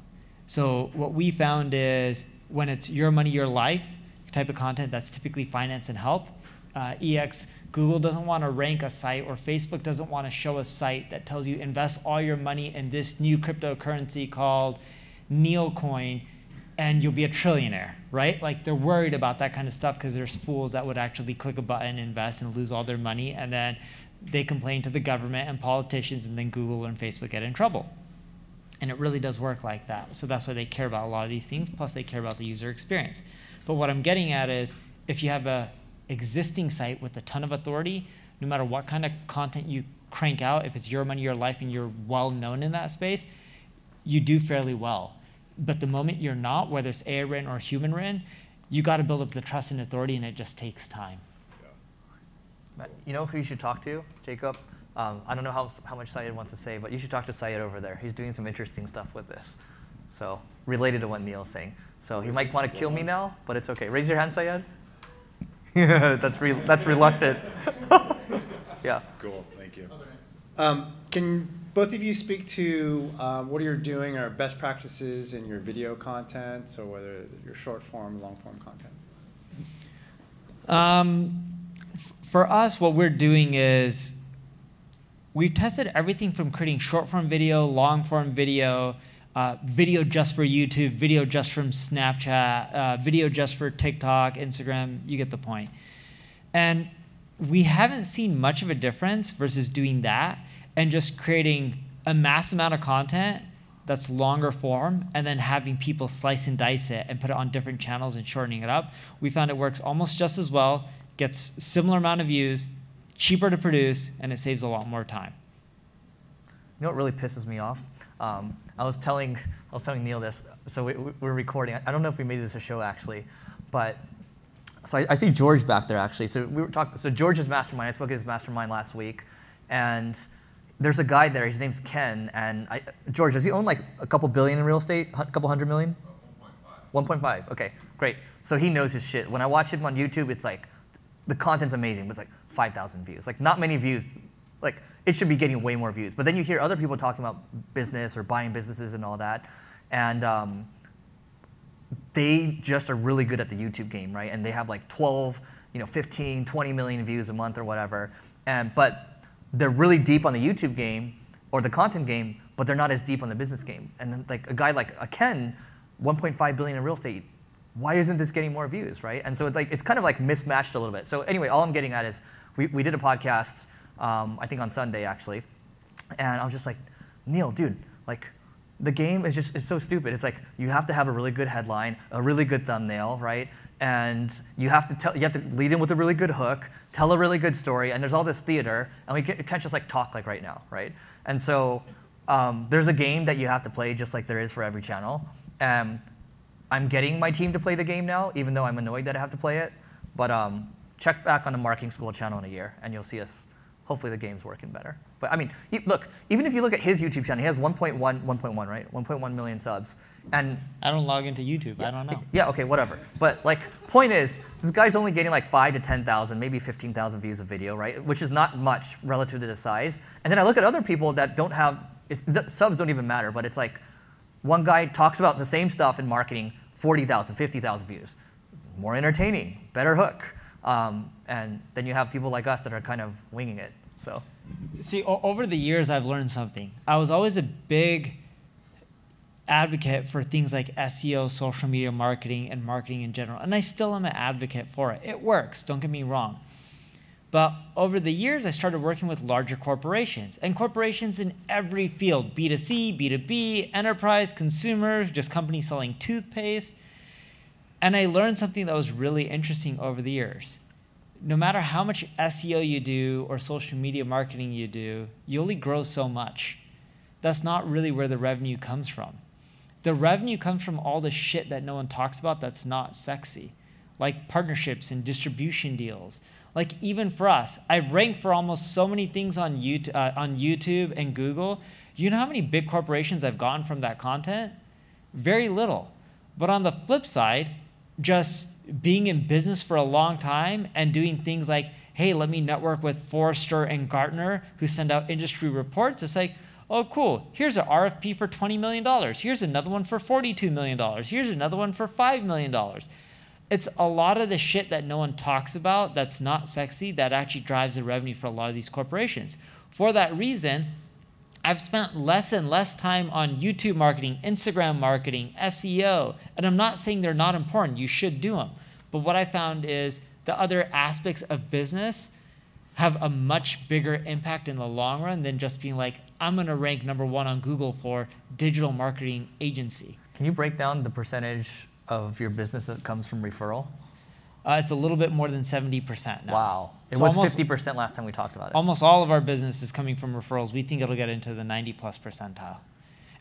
So what we found is when it's your money, your life type of content, that's typically finance and health. Uh, EX, Google doesn't want to rank a site, or Facebook doesn't want to show a site that tells you invest all your money in this new cryptocurrency called Neilcoin, and you'll be a trillionaire, right? Like they're worried about that kind of stuff because there's fools that would actually click a button, invest, and lose all their money, and then they complain to the government and politicians, and then Google and Facebook get in trouble. And it really does work like that. So that's why they care about a lot of these things. Plus, they care about the user experience. But what I'm getting at is if you have a existing site with a ton of authority, no matter what kind of content you crank out, if it's your money, your life, and you're well known in that space, you do fairly well. But the moment you're not, whether it's AI written or human written, you got to build up the trust and authority, and it just takes time. But You know who you should talk to, Jacob? Um, I don't know how, how much Syed wants to say, but you should talk to Syed over there. He's doing some interesting stuff with this. So, related to what Neil's saying. So, he might want to kill me now, but it's okay. Raise your hand, Syed. [laughs] that's, re- that's reluctant. [laughs] yeah. Cool, thank you. Um, can both of you speak to um, what you're doing or best practices in your video content, so whether your short form, long form content? Um, for us, what we're doing is we've tested everything from creating short form video, long form video, uh, video just for YouTube, video just from Snapchat, uh, video just for TikTok, Instagram. You get the point. And we haven't seen much of a difference versus doing that and just creating a mass amount of content that's longer form and then having people slice and dice it and put it on different channels and shortening it up. We found it works almost just as well, gets similar amount of views, cheaper to produce, and it saves a lot more time. You know what really pisses me off? Um, I was telling [laughs] I was telling Neil this. So we, we're recording. I don't know if we made this a show actually, but so I, I see George back there actually. So we were talking. So George's mastermind. I spoke at his mastermind last week, and there's a guy there. His name's Ken. And I, George, does he own like a couple billion in real estate? A couple hundred million? 1.5. Okay, great. So he knows his shit. When I watch him on YouTube, it's like the content's amazing, but it's like 5,000 views. Like not many views. Like it should be getting way more views. But then you hear other people talking about business or buying businesses and all that, and um, they just are really good at the YouTube game, right? And they have like 12, you know, 15, 20 million views a month or whatever. And but they're really deep on the YouTube game or the content game, but they're not as deep on the business game. And then, like a guy like a Ken, 1.5 billion in real estate. Why isn't this getting more views, right? And so it's like it's kind of like mismatched a little bit. So anyway, all I'm getting at is we, we did a podcast, um, I think on Sunday actually, and I was just like, Neil, dude, like the game is just it's so stupid. It's like you have to have a really good headline, a really good thumbnail, right? And you have to tell you have to lead in with a really good hook, tell a really good story, and there's all this theater, and we can't, just like talk like right now, right? And so um, there's a game that you have to play just like there is for every channel. Um, I'm getting my team to play the game now, even though I'm annoyed that I have to play it. But um, check back on the Marketing School channel in a year, and you'll see us. Hopefully, the game's working better. But I mean, look, even if you look at his YouTube channel, he has 1.1, 1.1, right? 1.1 million subs, and I don't log into YouTube. I don't know. yeah, okay, whatever. But like, point is, this guy's only getting like five to ten thousand, maybe fifteen thousand views a video, right? Which is not much relative to the size. And then I look at other people that don't have it's, the subs don't even matter, but it's like one guy talks about the same stuff in marketing, 40,000, 50,000 views. More entertaining, better hook. Um, and then you have people like us that are kind of winging it. So, See, o- over the years, I've learned something. I was always a big advocate for things like SEO, social media marketing, and marketing in general. And I still am an advocate for it. It works, don't get me wrong. But over the years, I started working with larger corporations and corporations in every field B2C, B2B, enterprise, consumer, just companies selling toothpaste. And I learned something that was really interesting over the years. No matter how much SEO you do or social media marketing you do, you only grow so much. That's not really where the revenue comes from. The revenue comes from all the shit that no one talks about that's not sexy, like partnerships and distribution deals. Like even for us, I've ranked for almost so many things on YouTube, uh, on YouTube and Google. You know how many big corporations I've gotten from that content? Very little. But on the flip side, just being in business for a long time and doing things like, hey, let me network with Forrester and Gartner who send out industry reports. It's like, oh, cool. Here's an RFP for $20 million. Here's another one for $42 million. Here's another one for $5 million. It's a lot of the shit that no one talks about that's not sexy that actually drives the revenue for a lot of these corporations. For that reason, I've spent less and less time on YouTube marketing, Instagram marketing, SEO, and I'm not saying they're not important. You should do them. But what I found is the other aspects of business have a much bigger impact in the long run than just being like, I'm going to rank number one on Google for digital marketing agency. can you break down the percentage of your business that comes from referral? Uh, it's a little bit more than 70% now. Wow. It So was almost- 50% last time we talked about it. Almost all of our business is coming from referrals. We think it'll get into the 90 plus percentile.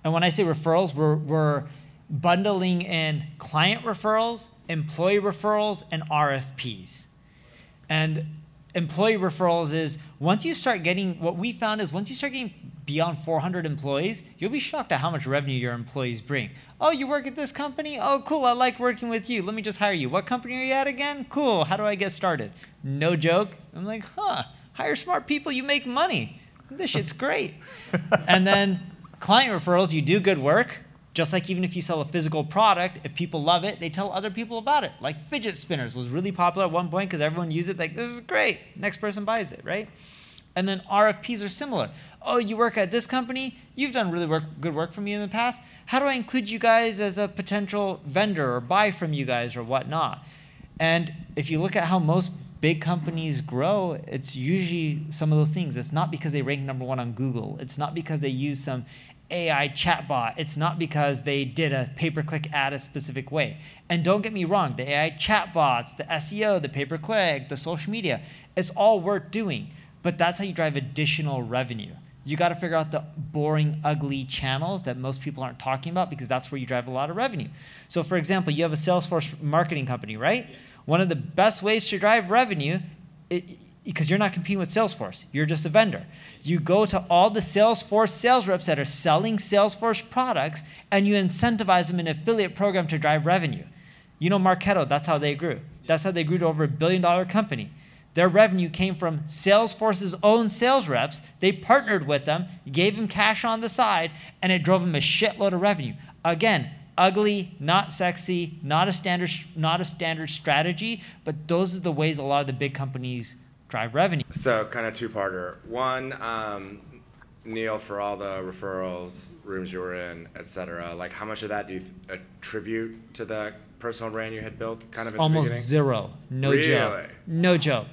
And when I say referrals, we're, we're bundling in client referrals, employee referrals, and RFPs. And employee referrals is once you start getting, what we found is once you start getting beyond 400 employees, you'll be shocked at how much revenue your employees bring. Oh, you work at this company? Oh, cool. I like working with you. Let me just hire you. What company are you at again? Cool. How do I get started? No joke. I'm like, huh, hire smart people. You make money. This shit's great. [laughs] and then client referrals, you do good work. Just like even if you sell a physical product, if people love it, they tell other people about it. Like fidget spinners was really popular at one point because everyone used it. Like this is great. Next person buys it, right? And then RFPs are similar. Oh, you work at this company? You've done really work, good work for me in the past. How do I include you guys as a potential vendor or buy from you guys or whatnot? And if you look at how most big companies grow, it's usually some of those things. It's not because they rank number one on Google. It's not because they use some AI chatbot. It's not because they did a pay per click ad a specific way. And don't get me wrong, the AI chatbots, the SEO, the pay per click, the social media, it's all worth doing. But that's how you drive additional revenue. You got to figure out the boring, ugly channels that most people aren't talking about because that's where you drive a lot of revenue. So, for example, you have a Salesforce marketing company, right? One of the best ways to drive revenue, because you're not competing with Salesforce, you're just a vendor. You go to all the Salesforce sales reps that are selling Salesforce products and you incentivize them in an affiliate program to drive revenue. You know, Marketo, that's how they grew. That's how they grew to over a billion dollar company. Their revenue came from Salesforce's own sales reps. They partnered with them, gave them cash on the side, and it drove them a shitload of revenue. Again, ugly, not sexy, not a standard, not a standard strategy, but those are the ways a lot of the big companies drive revenue. So, kind of two-parter. One, um, Neil, for all the referrals, rooms you were in, et cetera, like how much of that do you th- attribute to the personal brand you had built? Kind of almost zero. No really? joke. No joke.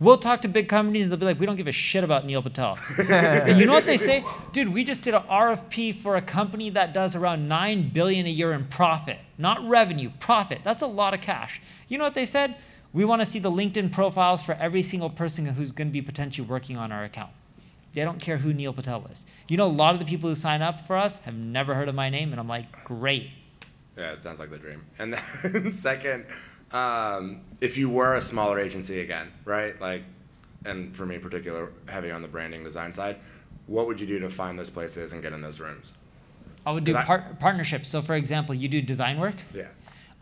We'll talk to big companies. They'll be like, "We don't give a shit about Neil Patel." [laughs] you know what they say, dude? We just did an RFP for a company that does around nine billion a year in profit, not revenue, profit. That's a lot of cash. You know what they said? We want to see the LinkedIn profiles for every single person who's going to be potentially working on our account. They don't care who Neil Patel is. You know, a lot of the people who sign up for us have never heard of my name, and I'm like, great. Yeah, it sounds like the dream. And then [laughs] second, um, if you were a smaller agency again, right? Like, and for me in particular, heavy on the branding design side, what would you do to find those places and get in those rooms? I would do I- par- partnerships. So, for example, you do design work. Yeah.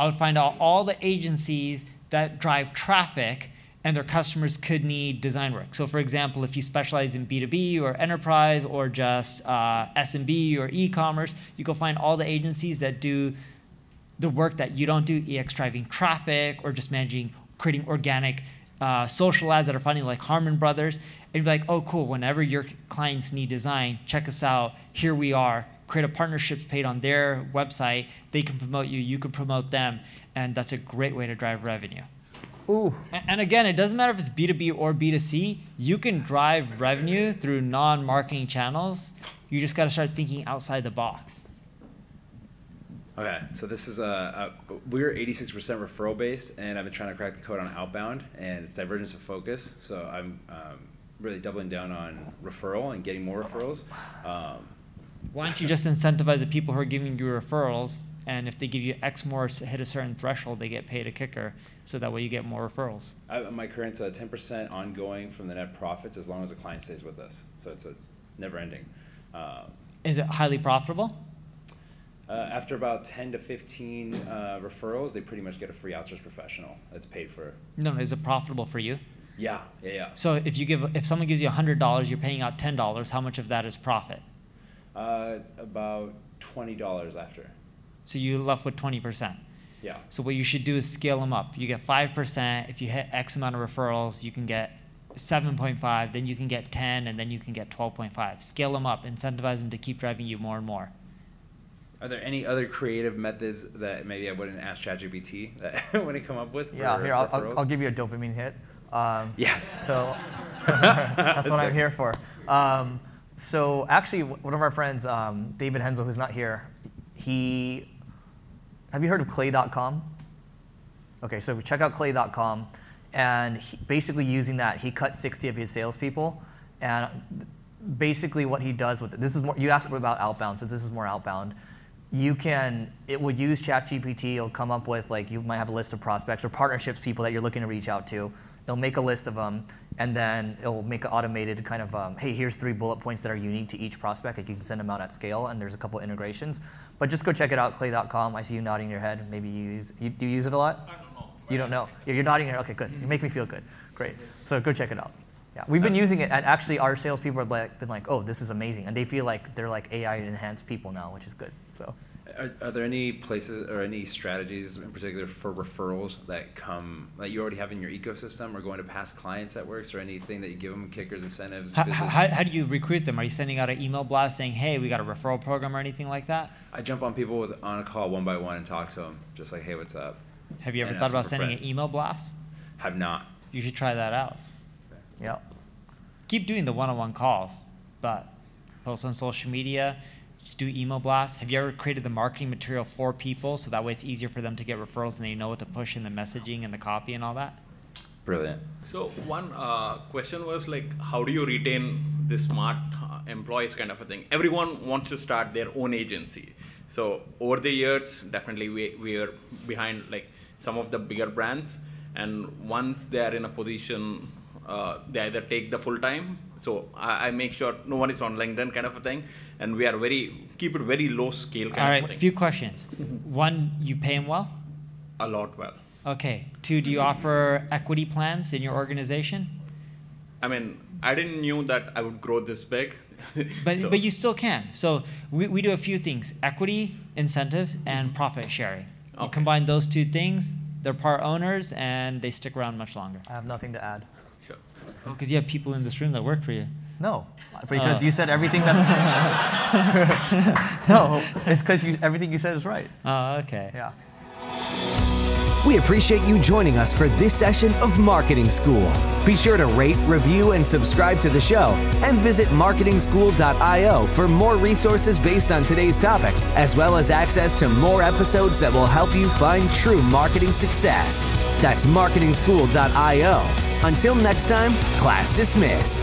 I would find out all the agencies that drive traffic and their customers could need design work. So, for example, if you specialize in B2B or enterprise or just uh, SMB or e commerce, you can find all the agencies that do the work that you don't do, EX driving traffic or just managing, creating organic uh, social ads that are funny like Harmon Brothers. And be like, oh, cool, whenever your clients need design, check us out. Here we are. Create a partnerships page on their website. They can promote you, you can promote them. And that's a great way to drive revenue. Ooh. And again, it doesn't matter if it's B2B or B2C, you can drive revenue through non marketing channels. You just got to start thinking outside the box. Okay, so this is a, a we're 86% referral based, and I've been trying to crack the code on outbound, and it's divergence of focus. So I'm um, really doubling down on referral and getting more referrals. Um, Why don't you just incentivize the people who are giving you referrals, and if they give you X more, hit a certain threshold, they get paid a kicker, so that way you get more referrals. I, my current's uh, 10% ongoing from the net profits as long as the client stays with us. So it's a never ending. Um, Is it highly profitable? uh, after about 10 to 15 uh, referrals, they pretty much get a free outsourced professional that's paid for. No, no, is it profitable for you? Yeah, yeah, yeah. So if you give, if someone gives you hundred dollars, you're paying out ten dollars. How much of that is profit? Uh, about $20 after. So you're left with twenty percent. Yeah. So what you should do is scale them up. You get five percent. If you hit X amount of referrals, you can get seven point five. Then you can get ten, and then you can get twelve point five. Scale them up. Incentivize them to keep driving you more and more. Are there any other creative methods that maybe I wouldn't ask ChatGPT that [laughs] wouldn't come up with? For Yeah, here I'll, I'll. I'll give you a dopamine hit. Um, Yes. So [laughs] that's what I'm here for. Um, so actually, one of our friends, um, David Hensel, who's not here, he have you heard of Clay.com? Okay, so check out Clay.com, and he, basically using that, he cut 60 of his salespeople, and basically what he does with it. This is more. You asked about outbound, since this is more outbound. You can. It will use ChatGPT. It'll come up with like you might have a list of prospects or partnerships people that you're looking to reach out to. They'll make a list of them, and then it'll make an automated kind of, um, hey, here's three bullet points that are unique to each prospect. Like you can send them out at scale, and there's a couple integrations. But just go check it out, Clay.com. I see you nodding your head. Maybe you use. You, do you use it a lot? I don't know. You don't know. Yeah, you're nodding your. Okay, good. You make me feel good. Great. So go check it out. Yeah, we've been using it, and actually, our salespeople have like, been like, "Oh, this is amazing," and they feel like they're like AI enhanced people now, which is good. So Are, are there any places or any strategies in particular for referrals that come that you already have in your ecosystem or going to past clients that works or anything that you give them kickers, incentives? How, how, how do you recruit them? Are you sending out an email blast saying, "Hey, we got a referral program" or anything like that? I jump on people with, on a call one by one and talk to them, just like, hey, what's up? Have you ever And thought about sending friends. an email blast? Have not. You should try that out. Yeah. Keep doing the one-on-one calls, but post on social media, do email blasts. Have you ever created the marketing material for people so that way it's easier for them to get referrals and they know what to push in the messaging and the copy and all that? Brilliant. So one uh, question was like, how do you retain the smart uh, employees kind of a thing? Everyone wants to start their own agency. So over the years, definitely we, we are behind like some of the bigger brands. And once they are in a position, uh, they either take the full time. So I, I make sure no one is on LinkedIn kind of a thing. And we are very, keep it very low scale kind All a few questions. [laughs] One, you pay them well? A lot well. Okay. Two, do you offer equity plans in your organization? I mean, I didn't knew that I would grow this big. [laughs] But, So- but you still can. So we, we do a few things equity, incentives, and profit sharing. You Mm-hmm. Combine those two things, they're part owners and they stick around much longer. I have nothing to add. Sure. Because oh, you have people in this room that work for you. No, because Oh. you said everything that's. [laughs] [laughs] no, it's because you, everything you said is right. Oh, okay. Yeah. We appreciate you joining us for this session of Marketing School. Be sure to rate, review, and subscribe to the show, and visit marketingschool.io for more resources based on today's topic, as well as access to more episodes that will help you find true marketing success. That's marketingschool.io. Until next time, class dismissed.